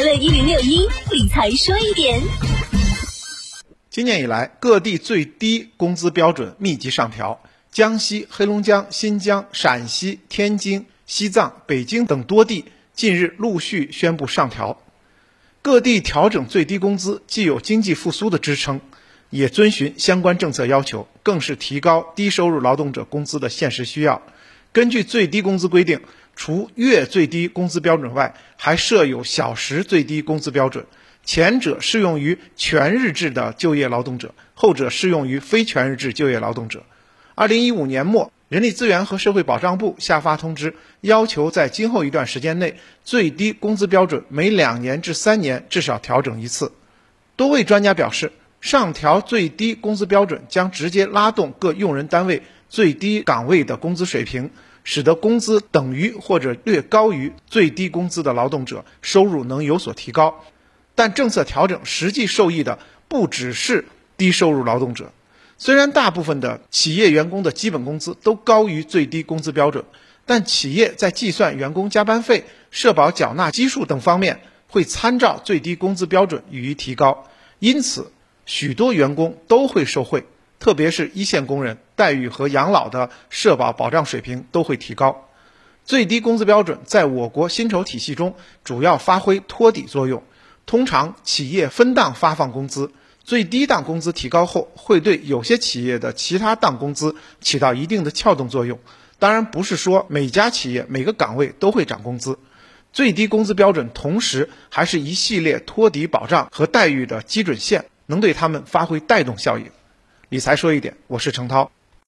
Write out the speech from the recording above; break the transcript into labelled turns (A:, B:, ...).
A: 快乐一零六一理财说一点。
B: 今年以来，各地最低工资标准密集上调，江西、黑龙江、新疆、陕西、天津、西藏、北京等多地近日陆续宣布上调。各地调整最低工资，既有经济复苏的支撑，也遵循相关政策要求，更是提高低收入劳动者工资的现实需要。根据最低工资规定，除月最低工资标准外，还设有小时最低工资标准。前者适用于全日制的就业劳动者，后者适用于非全日制就业劳动者。二零一五年末，人力资源和社会保障部下发通知，要求在今后一段时间内，最低工资标准每两年至三年至少调整一次。多位专家表示，上调最低工资标准将直接拉动各用人单位最低岗位的工资水平，使得工资等于或者略高于最低工资的劳动者收入能有所提高。但政策调整实际受益的不只是低收入劳动者。虽然大部分的企业员工的基本工资都高于最低工资标准，但企业在计算员工加班费、社保缴纳基数等方面会参照最低工资标准予以提高，因此许多员工都会受惠，特别是一线工人待遇和养老的社保保障水平都会提高。最低工资标准在我国薪酬体系中主要发挥托底作用。通常企业分档发放工资，最低档工资提高后，会对有些企业的其他档工资起到一定的撬动作用。当然，不是说每家企业每个岗位都会涨工资。最低工资标准同时还是一系列托底保障和待遇的基准线，能对他们发挥带动效应。理财说一点，我是程涛。